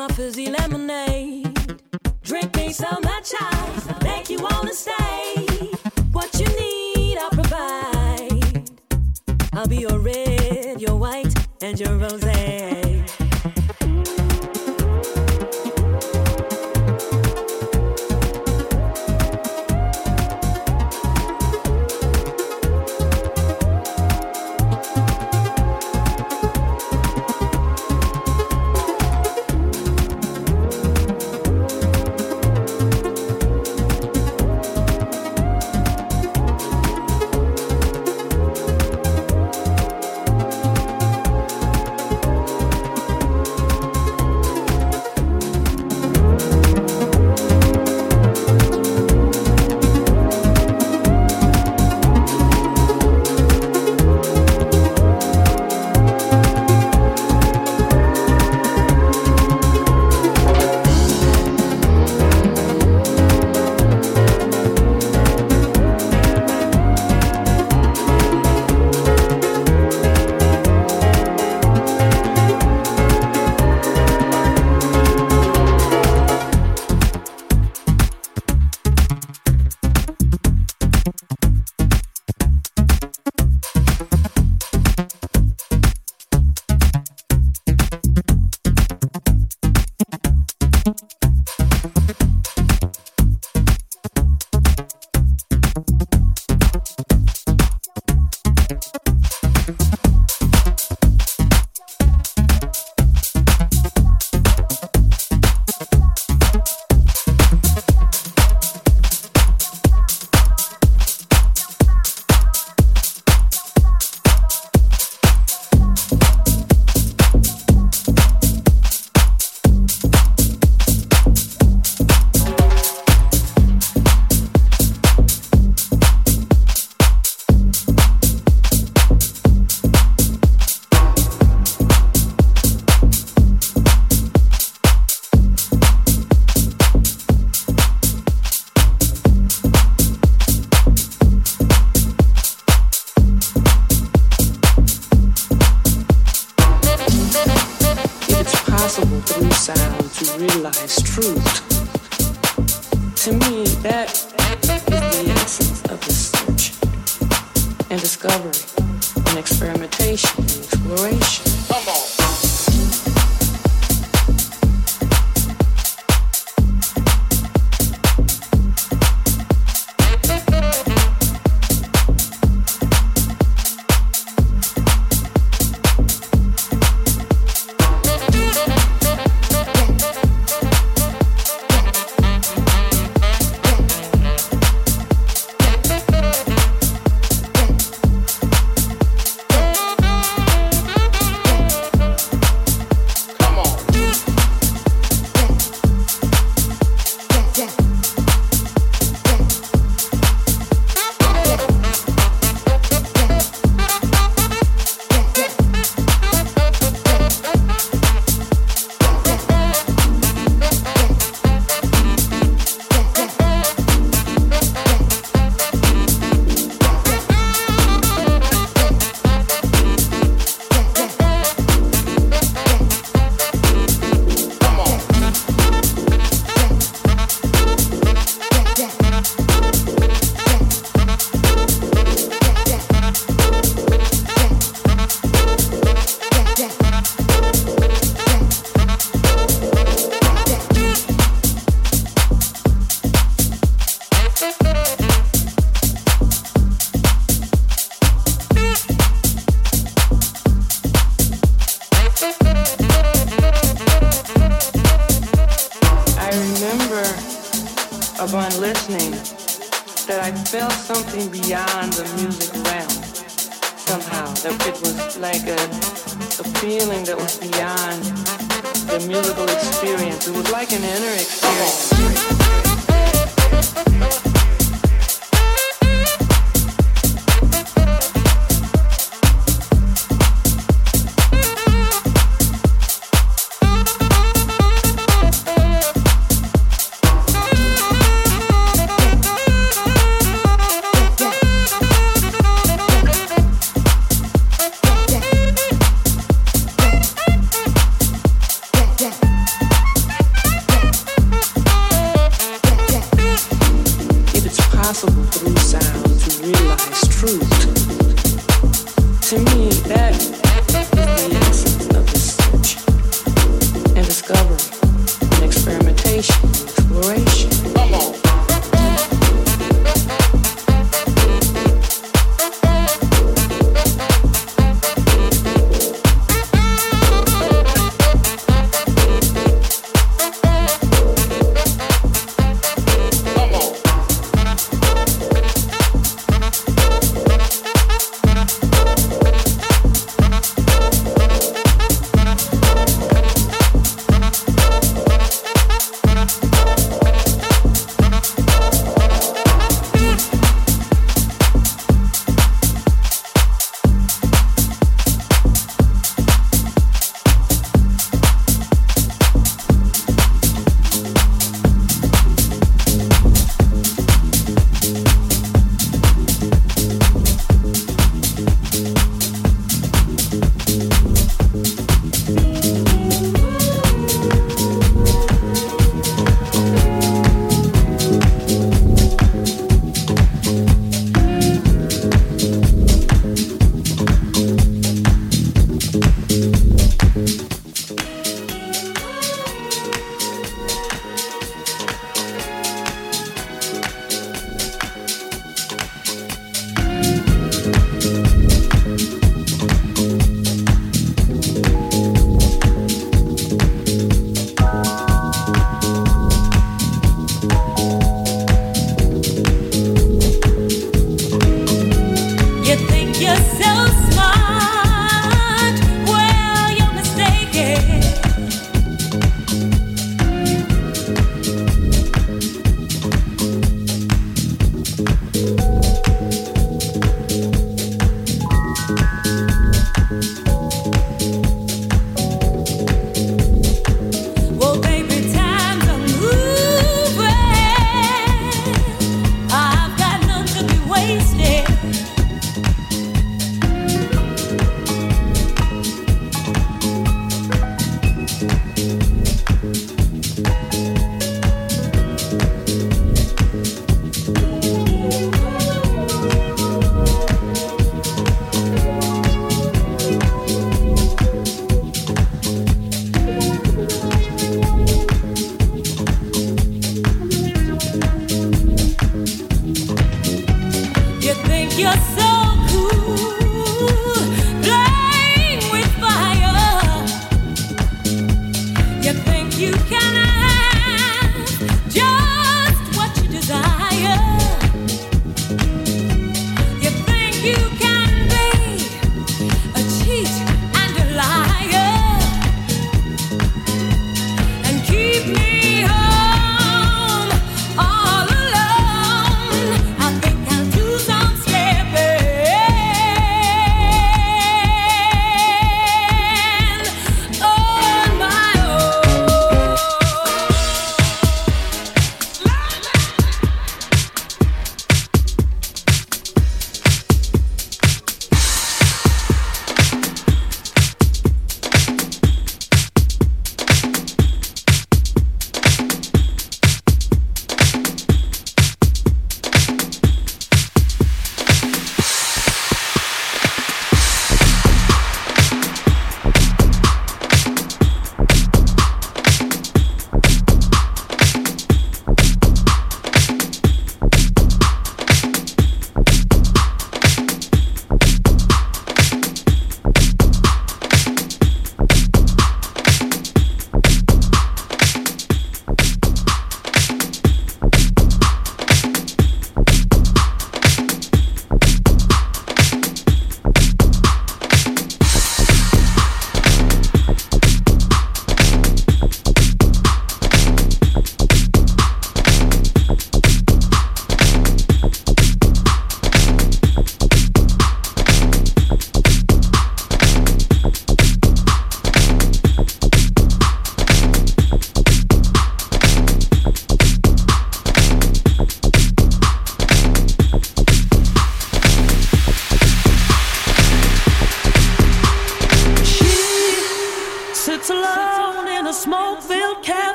my fizzy lemonade. Drink me so much I make you wanna stay. What you need, I'll provide. I'll be your red, your white, and your rosé.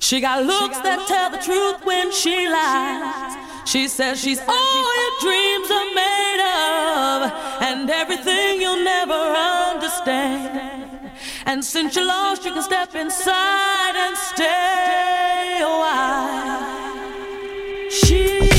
She got looks that tell the truth when she lies. She says she's all your dreams are made of, and everything you'll never understand. And since you're lost, you can step inside and stay a while. She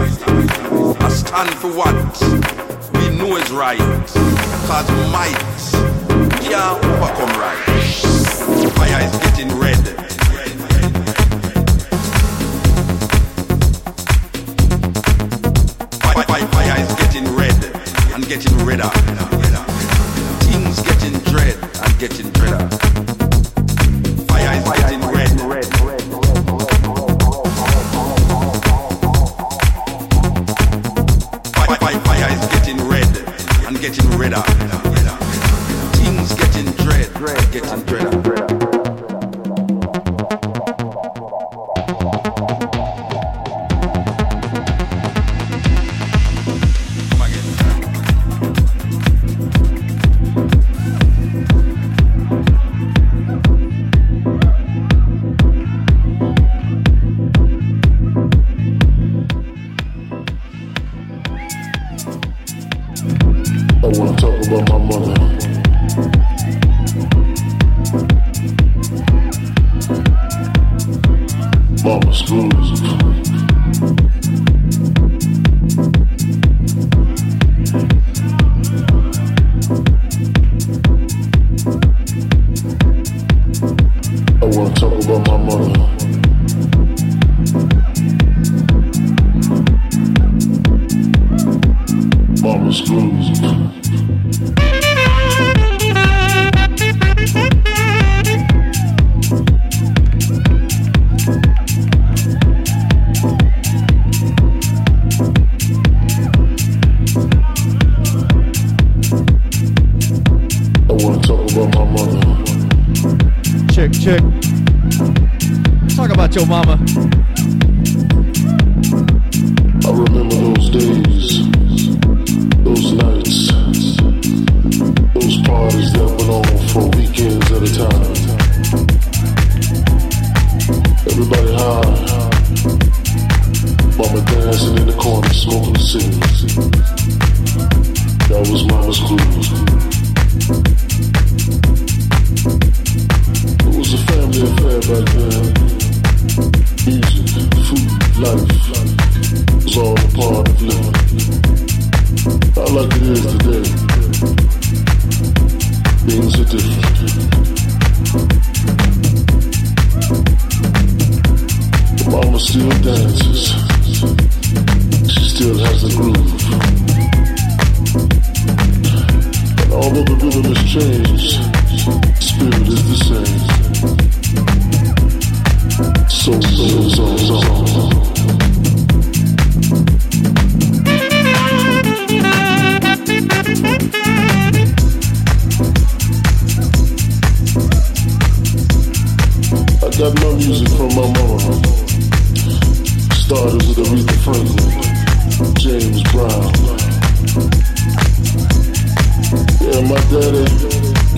I stand for what we know is right. Cause might can't overcome right. Fire is getting red. Fire is getting red and getting redder. Things getting dread and getting dreader. dreader. Things getting dread, dread getting dreader. Macho Mama.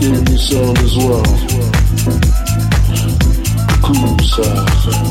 Gave me some as well. The cool side.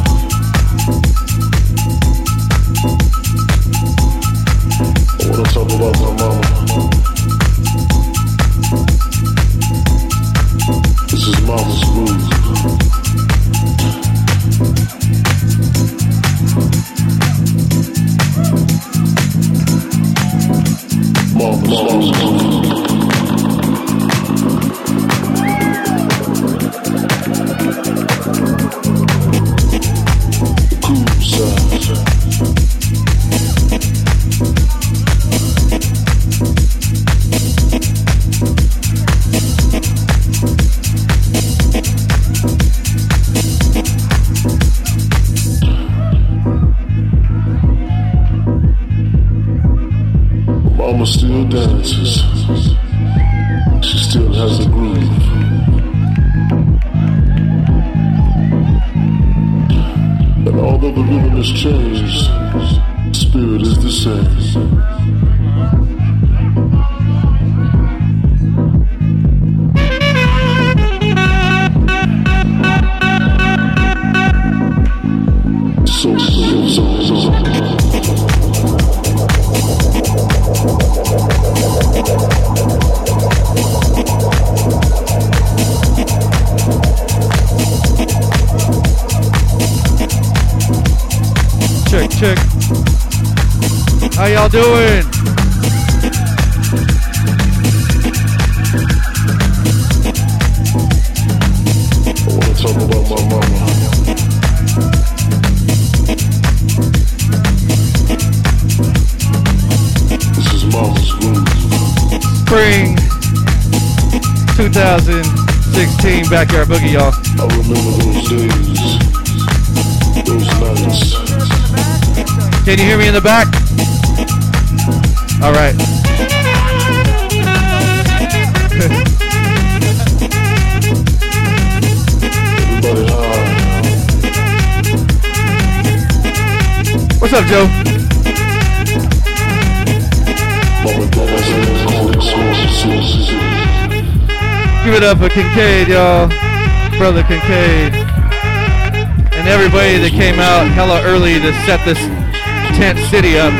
2016 Backyard Boogie, y'all. I remember those days, those nights. Can you hear me in the back? All right. What's up, Joe? Give it up for Kincaid, y'all. Brother Kincaid. And everybody that came out hella early to set this tent city up.